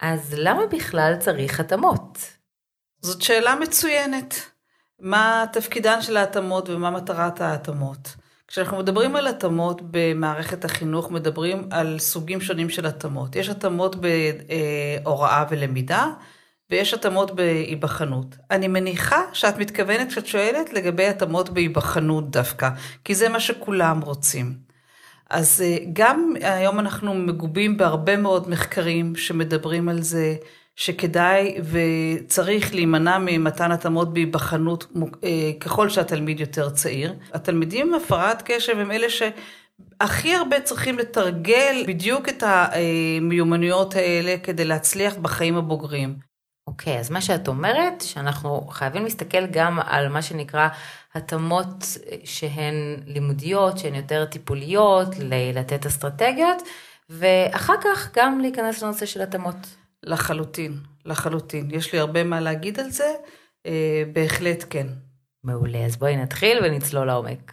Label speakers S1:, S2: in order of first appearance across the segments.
S1: אז למה בכלל צריך התאמות?
S2: זאת שאלה מצוינת. מה תפקידן של ההתאמות ומה מטרת ההתאמות? כשאנחנו מדברים על התאמות במערכת החינוך, מדברים על סוגים שונים של התאמות. יש התאמות בהוראה ולמידה, ויש התאמות בהיבחנות. אני מניחה שאת מתכוונת כשאת שואלת לגבי התאמות בהיבחנות דווקא, כי זה מה שכולם רוצים. אז אה, גם היום אנחנו מגובים בהרבה מאוד מחקרים שמדברים על זה, שכדאי וצריך להימנע ממתן התאמות בהיבחנות אה, ככל שהתלמיד יותר צעיר. התלמידים עם הפרעת קשב הם אלה שהכי הרבה צריכים לתרגל בדיוק את המיומנויות האלה כדי להצליח בחיים הבוגרים.
S1: אוקיי, okay, אז מה שאת אומרת, שאנחנו חייבים להסתכל גם על מה שנקרא התאמות שהן לימודיות, שהן יותר טיפוליות, לתת אסטרטגיות, ואחר כך גם להיכנס לנושא של התאמות.
S2: לחלוטין, לחלוטין. יש לי הרבה מה להגיד על זה, אה, בהחלט כן.
S1: מעולה, אז בואי נתחיל ונצלול לעומק.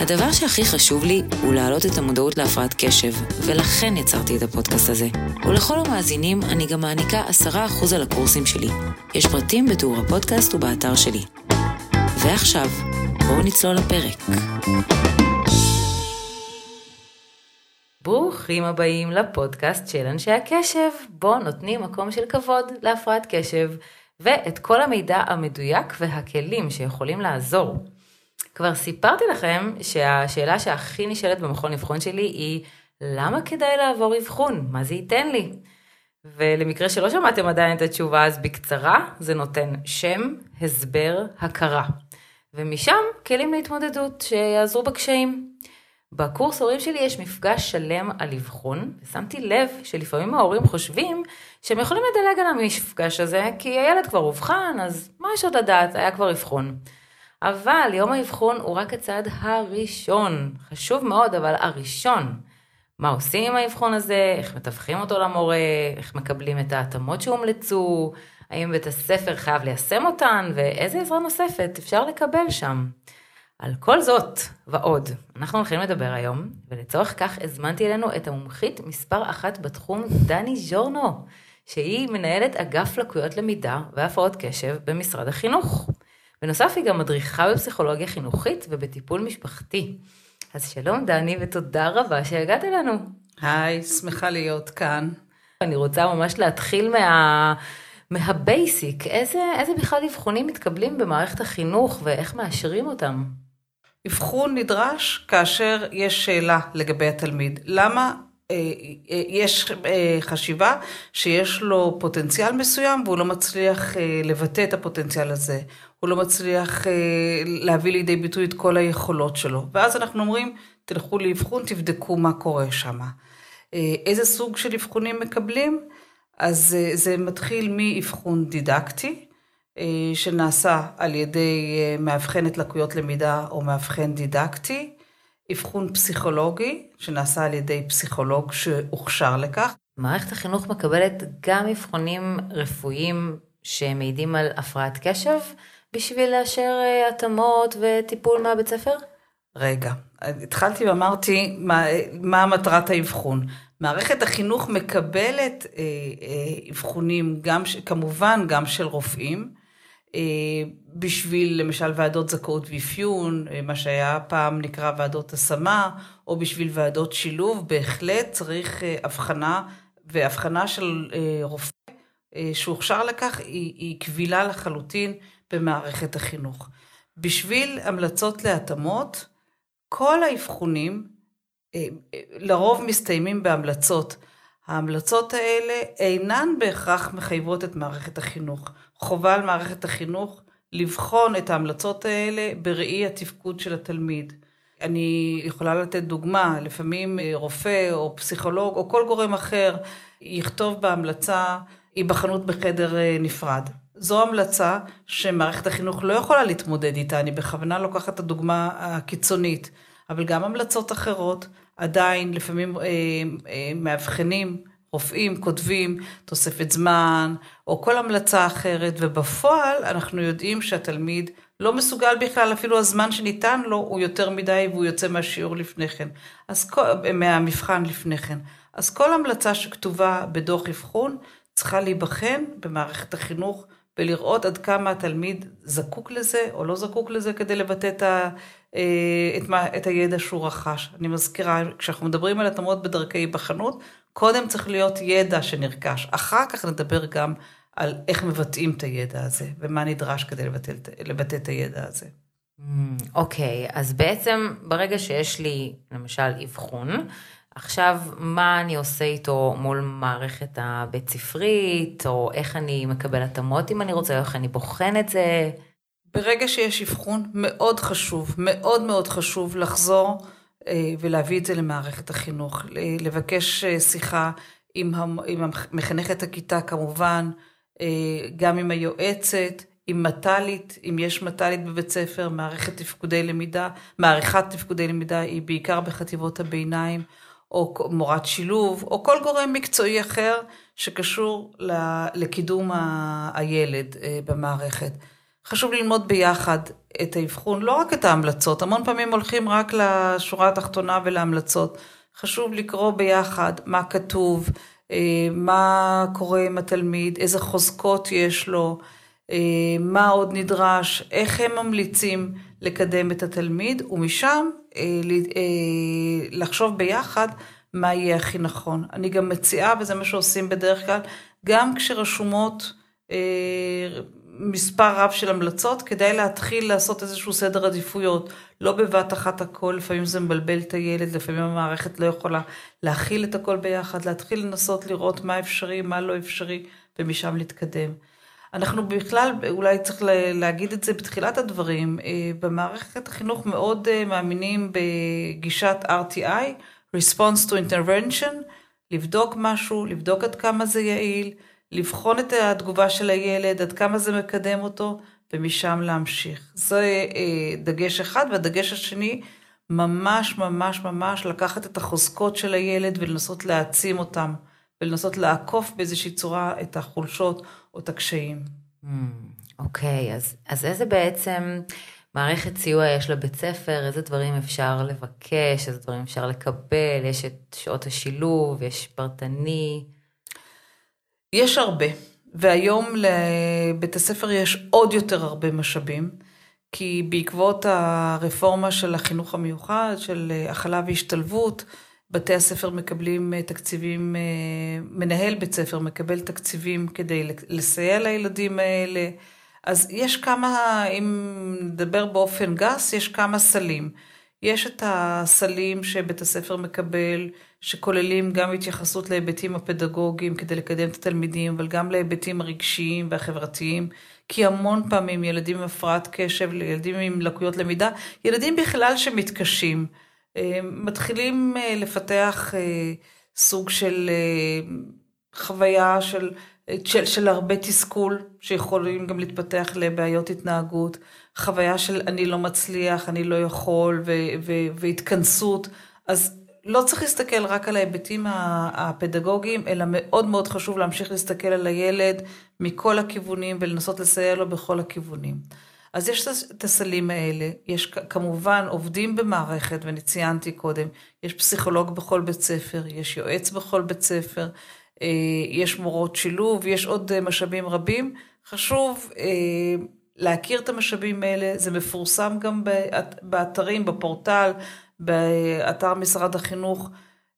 S3: הדבר שהכי חשוב לי הוא להעלות את המודעות להפרעת קשב, ולכן יצרתי את הפודקאסט הזה. ולכל המאזינים אני גם מעניקה 10% על הקורסים שלי. יש פרטים בתיאור הפודקאסט ובאתר שלי. ועכשיו, בואו נצלול לפרק.
S1: ברוכים הבאים לפודקאסט של אנשי הקשב, בו נותנים מקום של כבוד להפרעת קשב, ואת כל המידע המדויק והכלים שיכולים לעזור. כבר סיפרתי לכם שהשאלה שהכי נשאלת במכון אבחון שלי היא, למה כדאי לעבור אבחון? מה זה ייתן לי? ולמקרה שלא שמעתם עדיין את התשובה, אז בקצרה, זה נותן שם, הסבר, הכרה. ומשם כלים להתמודדות שיעזרו בקשיים. בקורס ההורים שלי יש מפגש שלם על אבחון, ושמתי לב שלפעמים ההורים חושבים שהם יכולים לדלג על המפגש הזה, כי הילד כבר אובחן, אז מה יש עוד לדעת, היה כבר אבחון. אבל יום האבחון הוא רק הצעד הראשון, חשוב מאוד, אבל הראשון. מה עושים עם האבחון הזה, איך מתווכים אותו למורה, איך מקבלים את ההתאמות שהומלצו, האם בית הספר חייב ליישם אותן, ואיזה עזרה נוספת אפשר לקבל שם. על כל זאת ועוד, אנחנו הולכים לדבר היום, ולצורך כך הזמנתי אלינו את המומחית מספר אחת בתחום, דני ז'ורנו, שהיא מנהלת אגף לקויות למידה והפרעות קשב במשרד החינוך. בנוסף היא גם מדריכה בפסיכולוגיה חינוכית ובטיפול משפחתי. אז שלום דני ותודה רבה שהגעת אלינו.
S2: היי, שמחה להיות כאן.
S1: אני רוצה ממש להתחיל מה... מהבייסיק, איזה, איזה בכלל אבחונים מתקבלים במערכת החינוך ואיך מאשרים אותם?
S2: אבחון נדרש כאשר יש שאלה לגבי התלמיד. למה יש אה, חשיבה שיש לו פוטנציאל מסוים והוא לא מצליח לבטא את הפוטנציאל הזה. הוא לא מצליח להביא לידי ביטוי את כל היכולות שלו. ואז אנחנו אומרים, תלכו לאבחון, תבדקו מה קורה שם. איזה סוג של אבחונים מקבלים? אז זה מתחיל מאבחון דידקטי, שנעשה על ידי מאבחנת לקויות למידה או מאבחן דידקטי. אבחון פסיכולוגי, שנעשה על ידי פסיכולוג שהוכשר לכך.
S1: מערכת החינוך מקבלת גם אבחונים רפואיים שמעידים על הפרעת קשב, בשביל לאשר אה, התאמות וטיפול מהבית ספר?
S2: רגע, התחלתי ואמרתי מה, מה מטרת האבחון. מערכת החינוך מקבלת אה, אה, אבחונים, גם, כמובן גם של רופאים, אה, בשביל למשל ועדות זכאות ואפיון, אה, מה שהיה פעם נקרא ועדות השמה, או בשביל ועדות שילוב, בהחלט צריך אה, הבחנה, והבחנה של רופא שהוכשר לכך היא, היא קבילה לחלוטין במערכת החינוך. בשביל המלצות להתאמות, כל האבחונים לרוב מסתיימים בהמלצות. ההמלצות האלה אינן בהכרח מחייבות את מערכת החינוך. חובה על מערכת החינוך לבחון את ההמלצות האלה בראי התפקוד של התלמיד. אני יכולה לתת דוגמה, לפעמים אה, רופא או פסיכולוג או כל גורם אחר יכתוב בהמלצה היבחנות בחדר אה, נפרד. זו המלצה שמערכת החינוך לא יכולה להתמודד איתה, אני בכוונה לוקחת את הדוגמה הקיצונית, אבל גם המלצות אחרות עדיין לפעמים אה, אה, מאבחנים, רופאים כותבים תוספת זמן, או כל המלצה אחרת, ובפועל אנחנו יודעים שהתלמיד לא מסוגל בכלל, אפילו הזמן שניתן לו הוא יותר מדי והוא יוצא מהשיעור לפני כן, אז כל, מהמבחן לפני כן. אז כל המלצה שכתובה בדוח אבחון צריכה להיבחן במערכת החינוך ולראות עד כמה התלמיד זקוק לזה או לא זקוק לזה כדי לבטא את, ה, אה, את, מה, את הידע שהוא רכש. אני מזכירה, כשאנחנו מדברים על התאמות בדרכי היבחנות, קודם צריך להיות ידע שנרכש, אחר כך נדבר גם על איך מבטאים את הידע הזה ומה נדרש כדי לבטא, לבטא את הידע הזה.
S1: אוקיי, okay, אז בעצם ברגע שיש לי למשל אבחון, עכשיו, מה אני עושה איתו מול מערכת הבית ספרית, או איך אני מקבל התאמות אם אני רוצה, או איך אני בוחן את זה?
S2: ברגע שיש אבחון, מאוד חשוב, מאוד מאוד חשוב לחזור ולהביא את זה למערכת החינוך, לבקש אה, שיחה עם מחנכת הכיתה כמובן, אה, גם עם היועצת, עם מט"לית, אם יש מט"לית בבית ספר, מערכת תפקודי למידה, מערכת תפקודי למידה היא בעיקר בחטיבות הביניים. או מורת שילוב, או כל גורם מקצועי אחר שקשור לקידום הילד אה, במערכת. חשוב ללמוד ביחד את האבחון, לא רק את ההמלצות, המון פעמים הולכים רק לשורה התחתונה ולהמלצות. חשוב לקרוא ביחד מה כתוב, אה, מה קורה עם התלמיד, איזה חוזקות יש לו, אה, מה עוד נדרש, איך הם ממליצים לקדם את התלמיד, ומשם אה, לחשוב ביחד מה יהיה הכי נכון. אני גם מציעה, וזה מה שעושים בדרך כלל, גם כשרשומות מספר רב של המלצות, כדאי להתחיל לעשות איזשהו סדר עדיפויות. לא בבת אחת הכל, לפעמים זה מבלבל את הילד, לפעמים המערכת לא יכולה להכיל את הכל ביחד, להתחיל לנסות לראות מה אפשרי, מה לא אפשרי, ומשם להתקדם. אנחנו בכלל, אולי צריך להגיד את זה בתחילת הדברים, אה, במערכת החינוך מאוד אה, מאמינים בגישת RTI, Response to Intervention, לבדוק משהו, לבדוק עד כמה זה יעיל, לבחון את התגובה של הילד, עד כמה זה מקדם אותו, ומשם להמשיך. זה אה, דגש אחד, והדגש השני, ממש ממש ממש לקחת את החוזקות של הילד ולנסות להעצים אותם, ולנסות לעקוף באיזושהי צורה את החולשות או את הקשיים.
S1: Hmm, אוקיי, okay, אז, אז איזה בעצם מערכת סיוע יש לבית ספר, איזה דברים אפשר לבקש, איזה דברים אפשר לקבל, יש את שעות השילוב, יש פרטני.
S2: יש הרבה, והיום לבית הספר יש עוד יותר הרבה משאבים, כי בעקבות הרפורמה של החינוך המיוחד, של הכלה והשתלבות, בתי הספר מקבלים אה, תקציבים, אה, מנהל בית ספר מקבל תקציבים כדי לסייע לילדים האלה. אז יש כמה, אם נדבר באופן גס, יש כמה סלים. יש את הסלים שבית הספר מקבל, שכוללים גם התייחסות להיבטים הפדגוגיים כדי לקדם את התלמידים, אבל גם להיבטים הרגשיים והחברתיים, כי המון פעמים ילדים עם הפרעת קשב, ילדים עם לקויות למידה, ילדים בכלל שמתקשים. אה, מתחילים אה, לפתח אה, סוג של חוויה של, של, של הרבה תסכול, שיכולים גם להתפתח לבעיות התנהגות, חוויה של אני לא מצליח, אני לא יכול, ו, ו, והתכנסות. אז לא צריך להסתכל רק על ההיבטים הפדגוגיים, אלא מאוד מאוד חשוב להמשיך להסתכל על הילד מכל הכיוונים ולנסות לסייע לו בכל הכיוונים. אז יש את הסלים האלה, יש כמובן עובדים במערכת, ואני ציינתי קודם, יש פסיכולוג בכל בית ספר, יש יועץ בכל בית ספר, אה, יש מורות שילוב, יש עוד אה, משאבים רבים. חשוב אה, להכיר את המשאבים האלה, זה מפורסם גם באתרים, בפורטל, באתר משרד החינוך,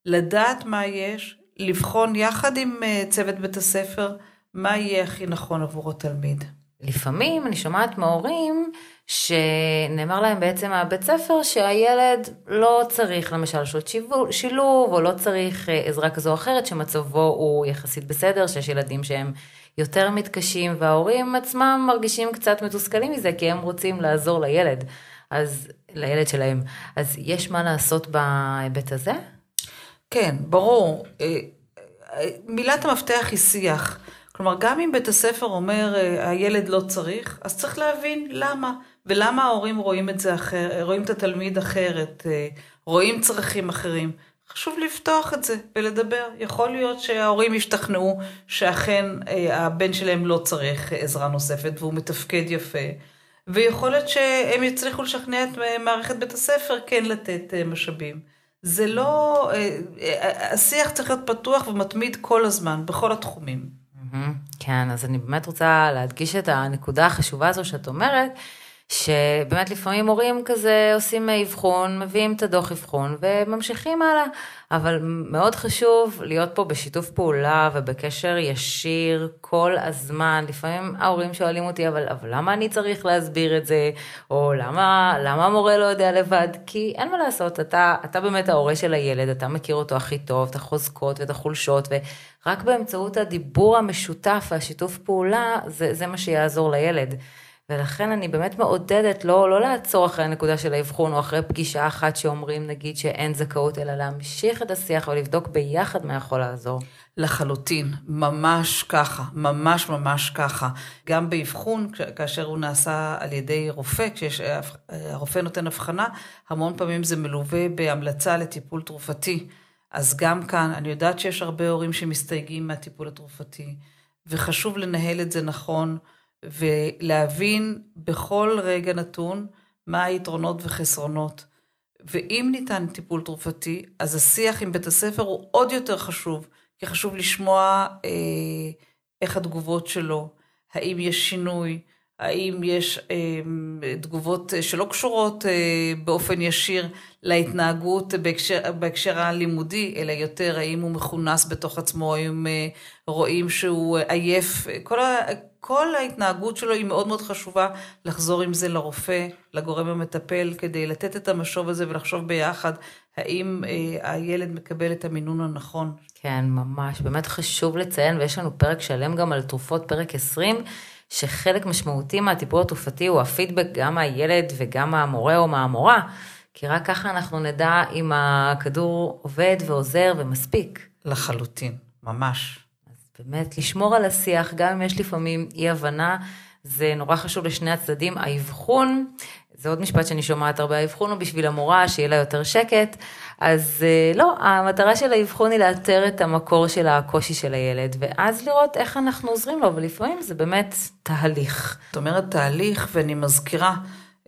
S2: לדעת מה יש, לבחון יחד עם צוות בית הספר, מה יהיה הכי נכון עבור התלמיד.
S1: לפעמים אני שומעת מהורים שנאמר להם בעצם מהבית ספר שהילד לא צריך למשל שעות שילוב או לא צריך אה, עזרה כזו או אחרת שמצבו הוא יחסית בסדר, שיש ילדים שהם יותר מתקשים וההורים עצמם מרגישים קצת מתוסכלים מזה כי הם רוצים לעזור לילד, אז לילד שלהם. אז יש מה לעשות בהיבט הזה?
S2: כן, ברור. אה, אה, מילת המפתח היא שיח. כלומר, גם אם בית הספר אומר, אה, הילד לא צריך, אז צריך להבין למה, ולמה ההורים רואים את זה אחר, רואים את התלמיד אחרת, רואים צרכים אחרים. חשוב לפתוח את זה ולדבר. יכול להיות שההורים ישתכנעו שאכן הבן שלהם לא צריך עזרה נוספת והוא מתפקד יפה. ויכול להיות שהם יצליחו לשכנע את מערכת בית הספר כן לתת משאבים. זה לא, השיח צריך להיות פתוח ומתמיד כל הזמן, בכל התחומים.
S1: כן, אז אני באמת רוצה להדגיש את הנקודה החשובה הזו שאת אומרת, שבאמת לפעמים הורים כזה עושים אבחון, מביאים את הדוח אבחון וממשיכים הלאה, אבל מאוד חשוב להיות פה בשיתוף פעולה ובקשר ישיר כל הזמן. לפעמים ההורים שואלים אותי, אבל, אבל למה אני צריך להסביר את זה? או למה, למה המורה לא יודע לבד? כי אין מה לעשות, אתה, אתה באמת ההורה של הילד, אתה מכיר אותו הכי טוב, את החוזקות ואת החולשות, ורק באמצעות הדיבור המשותף והשיתוף פעולה, זה, זה מה שיעזור לילד. ולכן אני באמת מעודדת לא, לא לעצור אחרי הנקודה של האבחון, או אחרי פגישה אחת שאומרים נגיד שאין זכאות, אלא להמשיך את השיח ולבדוק ביחד מה יכול לעזור.
S2: לחלוטין, ממש ככה, ממש ממש ככה. גם באבחון, כאשר הוא נעשה על ידי רופא, כשהרופא נותן הבחנה, המון פעמים זה מלווה בהמלצה לטיפול תרופתי. אז גם כאן, אני יודעת שיש הרבה הורים שמסתייגים מהטיפול התרופתי, וחשוב לנהל את זה נכון. ולהבין בכל רגע נתון מה היתרונות וחסרונות. ואם ניתן טיפול תרופתי, אז השיח עם בית הספר הוא עוד יותר חשוב, כי חשוב לשמוע אה, איך התגובות שלו, האם יש שינוי, האם יש אה, תגובות שלא קשורות אה, באופן ישיר להתנהגות בהקשר, בהקשר הלימודי, אלא יותר האם הוא מכונס בתוך עצמו, האם אה, רואים שהוא עייף, כל, ה, כל ההתנהגות שלו היא מאוד מאוד חשובה, לחזור עם זה לרופא, לגורם המטפל, כדי לתת את המשוב הזה ולחשוב ביחד האם אה, הילד מקבל את המינון הנכון.
S1: כן, ממש, באמת חשוב לציין, ויש לנו פרק שלם גם על תרופות, פרק 20. שחלק משמעותי מהטיפול התרופתי הוא הפידבק גם מהילד וגם מהמורה או מהמורה, כי רק ככה אנחנו נדע אם הכדור עובד ועוזר ומספיק.
S2: לחלוטין, ממש.
S1: באמת, לשמור על השיח, גם אם יש לפעמים אי הבנה, זה נורא חשוב לשני הצדדים. האבחון, זה עוד משפט שאני שומעת הרבה, האבחון הוא בשביל המורה, שיהיה לה יותר שקט. אז אה, לא, המטרה של האבחון היא לאתר את המקור של הקושי של הילד, ואז לראות איך אנחנו עוזרים לו, ולפעמים זה באמת תהליך.
S2: זאת אומרת תהליך, ואני מזכירה,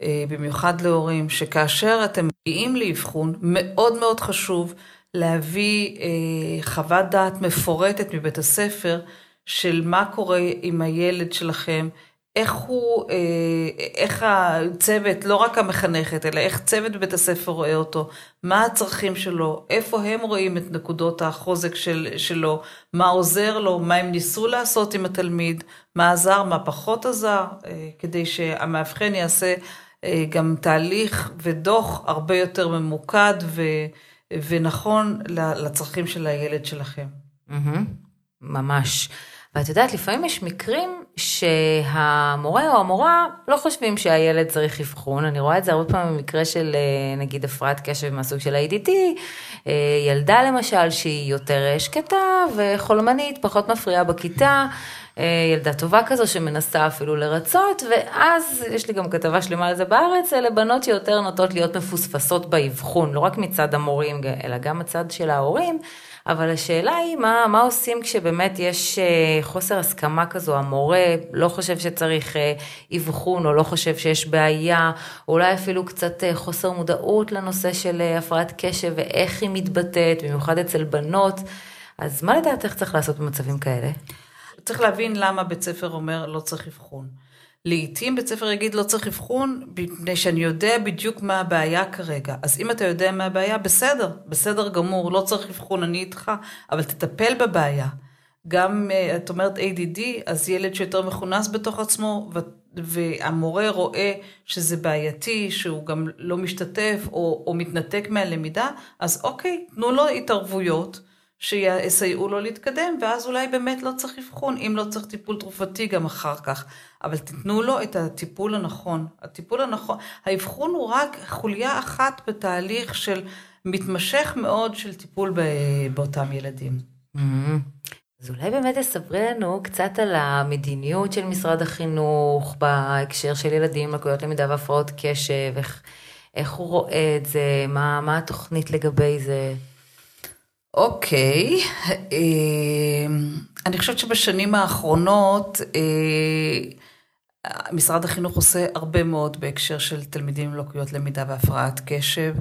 S2: אה, במיוחד להורים, שכאשר אתם מגיעים לאבחון, מאוד מאוד חשוב להביא אה, חוות דעת מפורטת מבית הספר של מה קורה עם הילד שלכם, איך הוא, אה, איך הצוות, לא רק המחנכת, אלא איך צוות בבית הספר רואה אותו, מה הצרכים שלו, איפה הם רואים את נקודות החוזק של, שלו, מה עוזר לו, מה הם ניסו לעשות עם התלמיד, מה עזר, מה פחות עזר, אה, כדי שהמאבחן יעשה אה, גם תהליך ודוח הרבה יותר ממוקד ו, ונכון לצרכים של הילד שלכם.
S1: ממש. ואת יודעת, לפעמים יש מקרים שהמורה או המורה לא חושבים שהילד צריך אבחון. אני רואה את זה הרבה פעמים במקרה של אה, נגיד הפרעת קשב מהסוג של ה-ADT, אה, ילדה למשל שהיא יותר שקטה וחולמנית, פחות מפריעה בכיתה. אה, ילדה טובה כזו שמנסה אפילו לרצות, ואז יש לי גם כתבה שלמה על זה בארץ, אלה בנות שיותר נוטות להיות מפוספסות באבחון, לא רק מצד המורים, אלא גם מצד של ההורים. אבל השאלה היא מה, מה עושים כשבאמת יש אה, חוסר הסכמה כזו, המורה לא חושב שצריך אה, אבחון או לא חושב שיש בעיה, או אולי אפילו קצת חוסר מודעות לנושא של הפרעת קשב ואיך היא מתבטאת, במיוחד אצל בנות. אז מה לדעתך צריך לעשות במצבים כאלה?
S2: צריך להבין למה בית ספר אומר לא צריך אבחון. לעתים בית ספר יגיד לא צריך אבחון, מפני שאני יודע בדיוק מה הבעיה כרגע. אז אם אתה יודע מה הבעיה, בסדר, בסדר גמור, לא צריך אבחון, אני איתך, אבל תטפל בבעיה. גם, אה, את אומרת ADD, אז ילד שיותר מכונס בתוך עצמו, והמורה רואה שזה בעייתי, שהוא גם לא משתתף או, או מתנתק מהלמידה, אז אוקיי, תנו לו התערבויות. שיסייעו לו להתקדם, ואז אולי באמת לא צריך אבחון, אם לא צריך טיפול תרופתי גם אחר כך. אבל תיתנו לו את הטיפול הנכון. הטיפול הנכון, האבחון הוא רק חוליה אחת בתהליך של מתמשך מאוד של טיפול באותם ילדים.
S1: Mm-hmm. אז אולי באמת תספרי לנו קצת על המדיניות של משרד החינוך בהקשר של ילדים לקויות למידה והפרעות קשב, איך, איך הוא רואה את זה, מה, מה התוכנית לגבי זה.
S2: אוקיי, אה, אני חושבת שבשנים האחרונות אה, משרד החינוך עושה הרבה מאוד בהקשר של תלמידים עם לקויות למידה והפרעת קשב.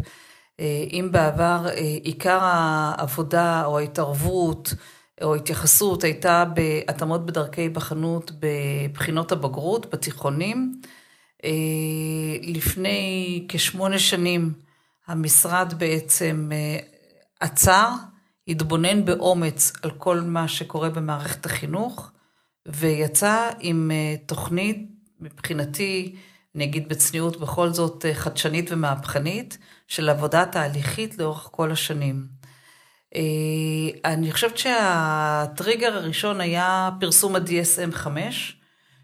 S2: אה, אם בעבר עיקר העבודה או ההתערבות או התייחסות הייתה בהתאמות בדרכי היבחנות בבחינות הבגרות, בתיכונים, לפני כשמונה שנים המשרד בעצם עצר התבונן באומץ על כל מה שקורה במערכת החינוך, ויצא עם אה, תוכנית, מבחינתי, אני אגיד בצניעות, בכל זאת אה, חדשנית ומהפכנית, של עבודה תהליכית לאורך כל השנים. אה, אני חושבת שהטריגר הראשון היה פרסום ה-DSM 5,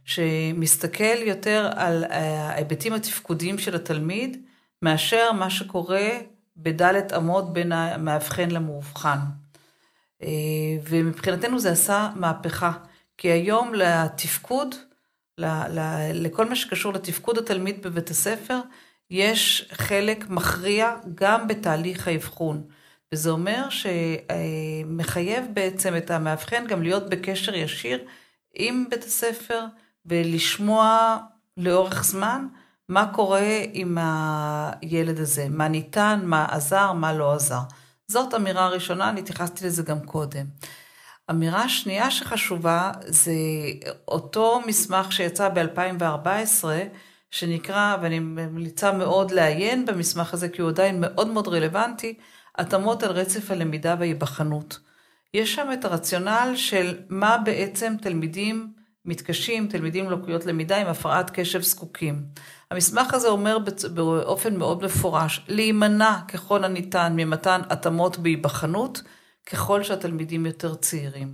S2: שמסתכל יותר על ההיבטים התפקודיים של התלמיד, מאשר מה שקורה בדלת אמות בין המאבחן למאובחן. אה, ומבחינתנו זה עשה מהפכה, כי היום לתפקוד, לכל מה שקשור לתפקוד התלמיד בבית הספר, יש חלק מכריע גם בתהליך האבחון. וזה אומר שמחייב בעצם את המאבחן גם להיות בקשר ישיר עם בית הספר ולשמוע לאורך זמן מה קורה עם הילד הזה, מה ניתן, מה עזר, מה לא עזר. זאת אמירה ראשונה, אני התייחסתי לזה גם קודם. אמירה שנייה שחשובה זה אותו מסמך שיצא ב-2014, שנקרא, ואני ממליצה מאוד לעיין במסמך הזה, כי הוא עדיין מאוד מאוד רלוונטי, התאמות על רצף הלמידה וההיבחנות. יש שם את הרציונל של מה בעצם תלמידים מתקשים, תלמידים עם לקויות למידה עם הפרעת קשב זקוקים. המסמך הזה אומר באופן מאוד מפורש, להימנע ככל הניתן ממתן התאמות בהיבחנות, ככל שהתלמידים יותר צעירים,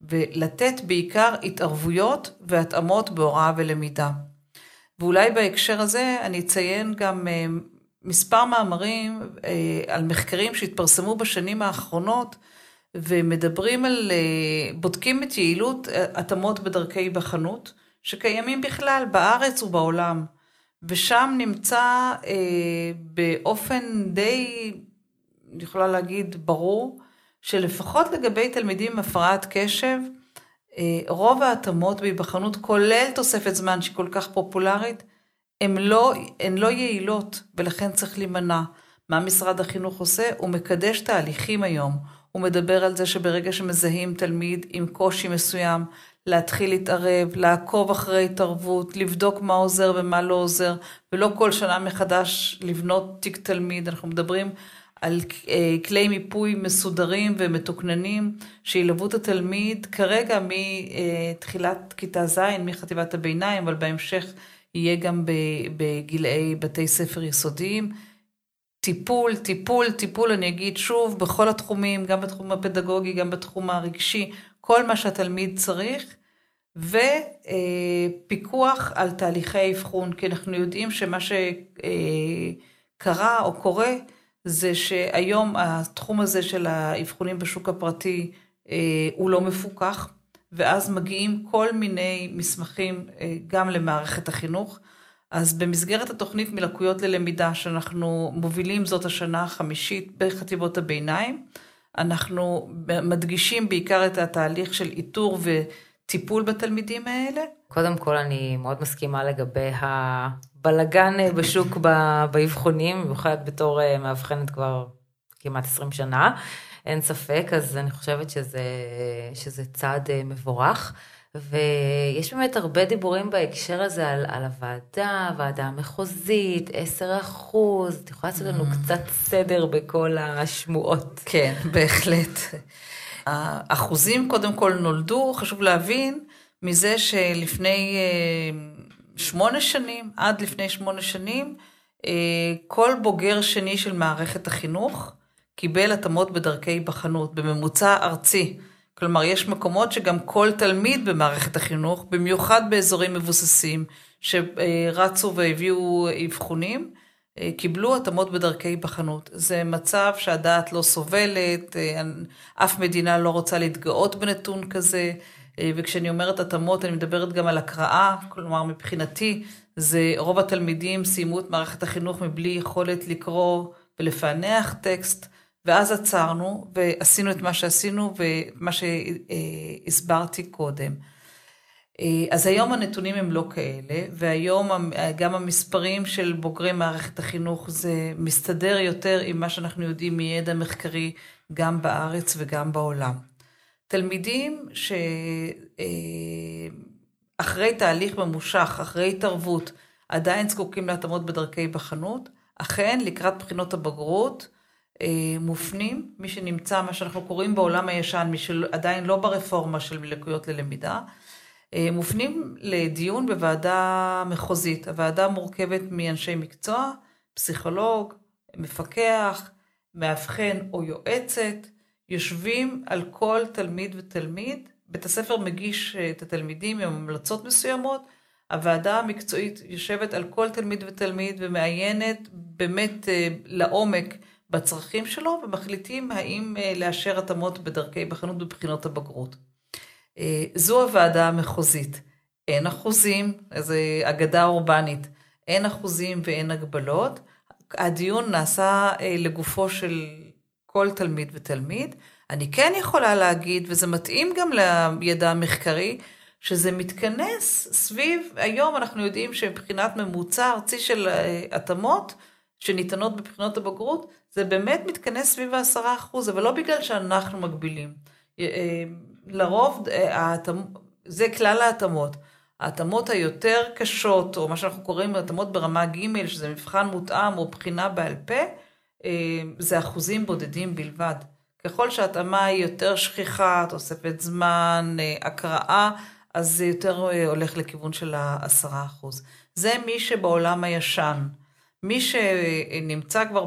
S2: ולתת בעיקר התערבויות והתאמות בהוראה ולמידה. ואולי בהקשר הזה אני אציין גם אה, מספר מאמרים אה, על מחקרים שהתפרסמו בשנים האחרונות, ומדברים על, אה, בודקים את יעילות התאמות בדרכי היבחנות, שקיימים בכלל בארץ ובעולם. ושם נמצא אה, באופן די, אני יכולה להגיד, ברור, שלפחות לגבי תלמידים עם הפרעת קשב, אה, רוב ההתאמות בהיבחנות, כולל תוספת זמן שהיא כל כך פופולרית, הן לא, הן לא יעילות, ולכן צריך להימנע. מה משרד החינוך עושה? הוא מקדש תהליכים היום. הוא מדבר על זה שברגע שמזהים תלמיד עם קושי מסוים, להתחיל להתערב, לעקוב אחרי התערבות, לבדוק מה עוזר ומה לא עוזר, ולא כל שנה מחדש לבנות תיק תלמיד. אנחנו מדברים על אה, כלי מיפוי מסודרים ומתוקננים שילוו את התלמיד כרגע מתחילת כיתה ז', מחטיבת הביניים, אבל בהמשך יהיה גם בגילאי בתי ספר יסודיים. טיפול, טיפול, טיפול, אני אגיד שוב, בכל התחומים, גם בתחום הפדגוגי, גם בתחום הרגשי, כל מה שהתלמיד צריך, ופיקוח על תהליכי האבחון, כי אנחנו יודעים שמה שקרה או קורה, זה שהיום התחום הזה של האבחונים בשוק הפרטי אה, הוא לא מפוקח, ואז מגיעים כל מיני מסמכים אה, גם למערכת החינוך. אז במסגרת התוכנית מלקויות ללמידה שאנחנו מובילים זאת השנה החמישית בחטיבות הביניים, אנחנו מדגישים בעיקר את התהליך של איתור וטיפול בתלמידים האלה.
S1: קודם כל אני מאוד מסכימה לגבי הבלגן בשוק באבחונים, במיוחד בתור אה, מאבחנת כבר כמעט 20 שנה, אין ספק, אז אני חושבת שזה, שזה צעד אה, מבורך. ויש באמת הרבה דיבורים בהקשר הזה על, על הוועדה, הוועדה המחוזית, 10 אחוז, את יכולה לעשות לנו mm. קצת סדר בכל השמועות.
S2: כן, בהחלט. האחוזים קודם כל נולדו, חשוב להבין, מזה שלפני אה, שמונה שנים, עד לפני שמונה שנים, אה, כל בוגר שני של מערכת החינוך קיבל התאמות בדרכי היבחנות, בממוצע ארצי. כלומר, יש מקומות שגם כל תלמיד במערכת החינוך, במיוחד באזורים מבוססים, שרצו והביאו אבחונים, אה, קיבלו התאמות בדרכי היבחנות. זה מצב שהדעת לא סובלת, אה, אף מדינה לא רוצה להתגאות בנתון כזה, אה, וכשאני אומרת התאמות, אני מדברת גם על הקראה, כלומר מבחינתי, זה רוב התלמידים סיימו את מערכת החינוך מבלי יכולת לקרוא ולפענח טקסט, ואז עצרנו ועשינו את מה שעשינו ומה שהסברתי קודם. אה, אז היום הנתונים הם לא כאלה, והיום גם המספרים של בוגרי מערכת החינוך זה מסתדר יותר עם מה שאנחנו יודעים מידע מחקרי גם בארץ וגם בעולם. תלמידים שאחרי אה, תהליך ממושך, אחרי התערבות, עדיין זקוקים להתאמות בדרכי בחנות, אכן לקראת בחינות הבגרות מופנים, מי שנמצא, מה שאנחנו קוראים בעולם הישן, מי שעדיין לא ברפורמה של לקויות ללמידה, אה, מופנים לדיון בוועדה מחוזית. הוועדה מורכבת מאנשי מקצוע, פסיכולוג, מפקח, מאבחן או יועצת, יושבים על כל תלמיד ותלמיד. בית הספר מגיש אה, את התלמידים עם המלצות מסוימות, הוועדה המקצועית יושבת על כל תלמיד ותלמיד ומעיינת באמת אה, לעומק בצרכים שלו, ומחליטים האם לאשר התאמות בדרכי בחנות בבחינות הבגרות. אה, זו הוועדה המחוזית. אין אחוזים, איזו אגדה אורבנית, אין אחוזים ואין הגבלות. הדיון נעשה אה, לגופו של כל תלמיד ותלמיד. אני כן יכולה להגיד, וזה מתאים גם לידע המחקרי, שזה מתכנס סביב, היום אנחנו יודעים שמבחינת ממוצע ארצי של אה, התאמות שניתנות בבחינות הבגרות, זה באמת מתכנס סביב העשרה אחוז, אבל לא בגלל שאנחנו מגבילים. לרוב, אה, זה כלל ההתאמות. ההתאמות היותר קשות, או מה שאנחנו קוראים התאמות ברמה ג', שזה מבחן מותאם או בחינה בעל פה, אה, זה אחוזים בודדים בלבד. ככל שההתאמה היא יותר שכיחה, תוספת זמן, אה, הקראה, אז זה יותר הולך לכיוון של העשרה אחוז. זה מי שבעולם הישן. מי שנמצא כבר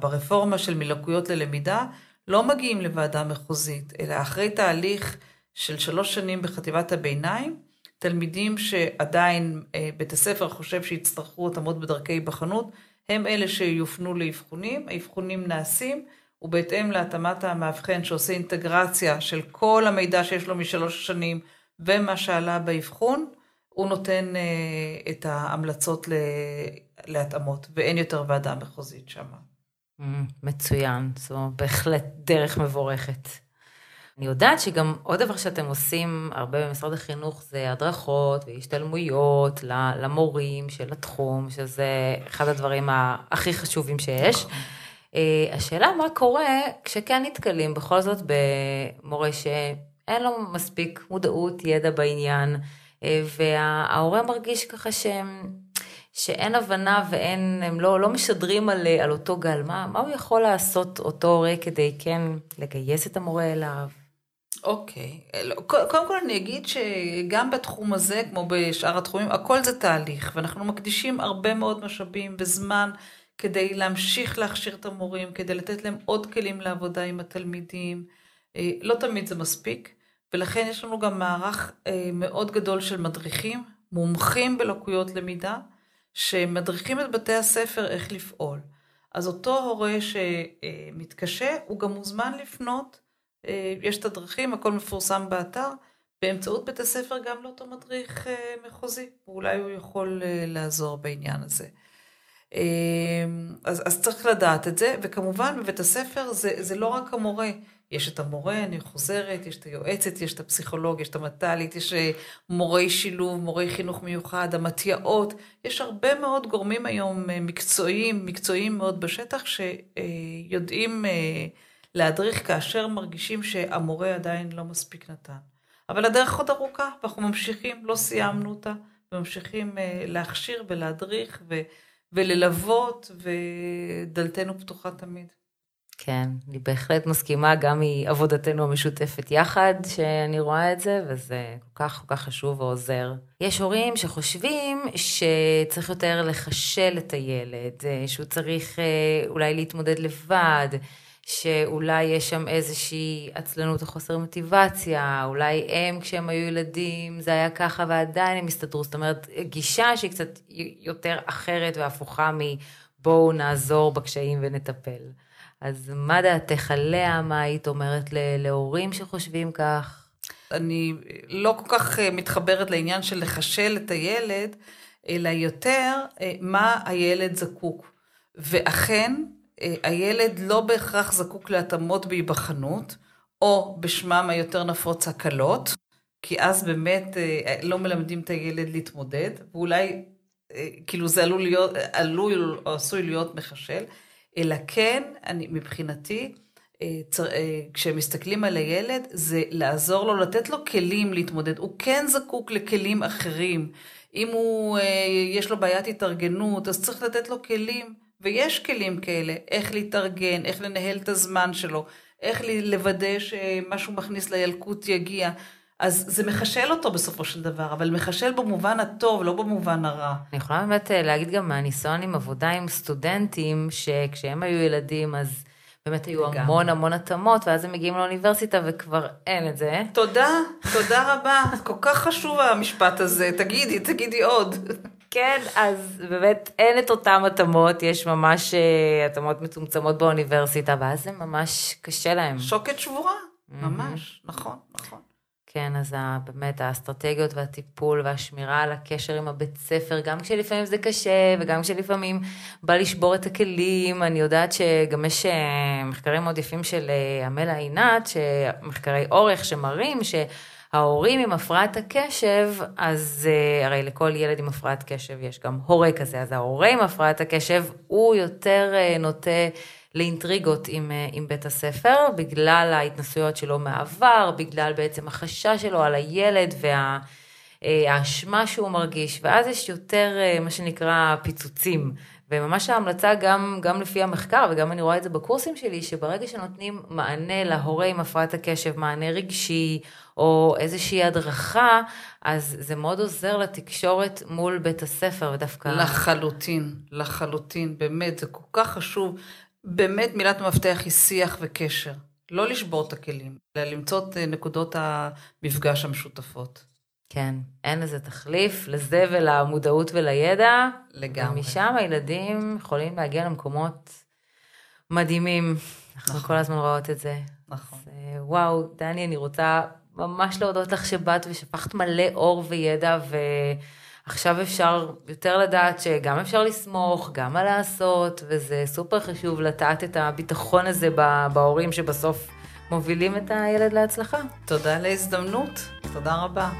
S2: ברפורמה של מלקויות ללמידה, לא מגיעים לוועדה מחוזית, אלא אחרי תהליך של שלוש שנים בחטיבת הביניים, תלמידים שעדיין אה, בית הספר חושב שיצטרכו התאמות בדרכי היבחנות, הם אלה שיופנו לאבחונים, האבחונים נעשים, ובהתאם להתאמת המאבחן שעושה אינטגרציה של כל המידע שיש לו משלוש שנים ומה שעלה באבחון, הוא נותן אה, את ההמלצות להתאמות, ואין יותר ועדה מחוזית שם.
S1: מצוין, זו בהחלט דרך מבורכת. אני יודעת שגם עוד דבר שאתם עושים הרבה במשרד החינוך זה הדרכות והשתלמויות למורים של התחום, שזה אחד הדברים הכי חשובים שיש. נכון. אה, השאלה מה קורה כשכן נתקלים בכל זאת במורה שאין לו מספיק מודעות, ידע בעניין, אה, וההורה מרגיש ככה שהם שאין הבנה ואין, הם לא, לא משדרים על, על אותו גל. מה, מה הוא יכול לעשות אותו הורה כדי כן לגייס את המורה אליו?
S2: אוקיי. Okay. לא, קודם כל אני אגיד שגם בתחום הזה, כמו בשאר התחומים, הכל זה תהליך, ואנחנו מקדישים הרבה מאוד משאבים וזמן כדי להמשיך להכשיר את המורים, כדי לתת להם עוד כלים לעבודה עם התלמידים. אה, לא תמיד זה מספיק, ולכן יש לנו גם מערך אה, מאוד גדול של מדריכים, מומחים בלקויות למידה, שמדריכים את בתי הספר איך לפעול. אז אותו הורה שמתקשה, הוא גם מוזמן לפנות, אה, יש את הדרכים, הכל מפורסם באתר, באמצעות בית הספר גם לאותו מדריך אה, מחוזי, ואולי הוא יכול אה, לעזור בעניין הזה. אז, אז צריך לדעת את זה, וכמובן בבית הספר זה, זה לא רק המורה, יש את המורה, אני חוזרת, יש את היועצת, יש את הפסיכולוג, יש את המט"לית, יש אה, מורי שילוב, מורי חינוך מיוחד, המתי"אות, יש הרבה מאוד גורמים היום אה, מקצועיים, מקצועיים מאוד בשטח, שיודעים אה, להדריך כאשר מרגישים שהמורה עדיין לא מספיק נתן. אבל הדרך עוד ארוכה, ואנחנו ממשיכים, לא סיימנו אותה, וממשיכים להכשיר ולהדריך ו- וללוות, ודלתנו פתוחה תמיד.
S1: כן, אני בהחלט מסכימה גם מעבודתנו המשותפת יחד, שאני רואה את זה, וזה כל כך כל כך חשוב ועוזר. יש הורים שחושבים שצריך יותר לחשל את הילד, שהוא צריך אה, אולי להתמודד לבד, שאולי יש שם איזושהי עצלנות או חוסר מוטיבציה, אולי הם כשהם היו ילדים זה היה ככה ועדיין הם הסתדרו, זאת אומרת גישה שהיא קצת יותר אחרת והפוכה מ... בואו נעזור בקשיים ונטפל. אז מה דעתך עליה? מה היית אומרת להורים שחושבים כך?
S2: אני לא כל כך אה, מתחברת לעניין של לחשל את הילד, אלא יותר אה, מה הילד זקוק. ואכן, אה, הילד לא בהכרח זקוק להתאמות בהיבחנות, או בשמם היותר נפוץ הקלות, כי אז באמת לא מלמדים את הילד להתמודד, ואולי כאילו זה עלול להיות, עלול או עשוי להיות מחשל, אלא כן, אני, מבחינתי, אה, אה, כשמסתכלים על הילד, זה לעזור לו, לתת לו כלים להתמודד. הוא כן זקוק לכלים אחרים. אם הוא, אה, יש לו בעיית התארגנות, אז צריך לתת לו כלים, ויש כלים כאלה, איך להתארגן, איך לנהל את הזמן שלו, איך לוודא שמה שהוא מכניס לילקוט יגיע. אז זה מחשל אותו בסופו של דבר, אבל מחשל במובן הטוב, לא במובן הרע.
S1: אני יכולה באמת להגיד גם מהניסיון עם עבודה עם סטודנטים, שכשהם היו ילדים, אז... באמת היו גם. המון המון התאמות, ואז הם מגיעים לאוניברסיטה וכבר אין את זה.
S2: תודה, תודה רבה. כל כך חשוב המשפט הזה, תגידי, תגידי עוד.
S1: כן, אז באמת אין את אותן התאמות, יש ממש אה, התאמות מצומצמות באוניברסיטה, ואז זה ממש קשה להם.
S2: שוקת שבורה, ממש, נכון, נכון.
S1: כן, אז באמת האסטרטגיות והטיפול והשמירה על הקשר עם הבית ספר, גם כשלפעמים זה קשה וגם כשלפעמים בא לשבור את הכלים, אני יודעת שגם יש אה, מחקרים מאוד יפים של אה, עמלה עינת, מחקרי אורך שמראים שההורים עם הפרעת הקשב, אז אה, הרי לכל ילד עם הפרעת קשב יש גם הורה כזה, אז ההורה עם הפרעת הקשב הוא יותר נוטה לאינטריגות עם, אה, עם בית הספר, בגלל ההתנסויות שלו מהעבר, בגלל בעצם החשש שלו על הילד והאשמה אה, שהוא מרגיש, ואז יש יותר אה, מה שנקרא פיצוצים. וממש ההמלצה גם, גם לפי המחקר, וגם אני רואה את זה בקורסים שלי, שברגע שנותנים מענה להורה עם הפרעת הקשב, מענה רגשי, או איזושהי הדרכה, אז זה מאוד עוזר לתקשורת מול בית הספר, ודווקא...
S2: לחלוטין, לחלוטין, באמת, זה כל כך חשוב. באמת מילת המפתח היא שיח וקשר. לא לשבור את הכלים, אלא למצוא את אה, נקודות המפגש המשותפות.
S1: כן, אין לזה תחליף, לזה ולמודעות ולידע.
S2: לגמרי.
S1: ומשם הילדים יכולים להגיע למקומות מדהימים. אנחנו נכון. כל הזמן רואות את זה.
S2: נכון. אז,
S1: אה, וואו, דני, אני רוצה ממש להודות לך שבאת ושפכת מלא אור וידע, ו... עכשיו אפשר יותר לדעת שגם אפשר לסמוך, גם מה לעשות, וזה סופר חשוב לטעת את הביטחון הזה בהורים שבסוף מובילים את הילד להצלחה.
S2: תודה על ההזדמנות, תודה רבה.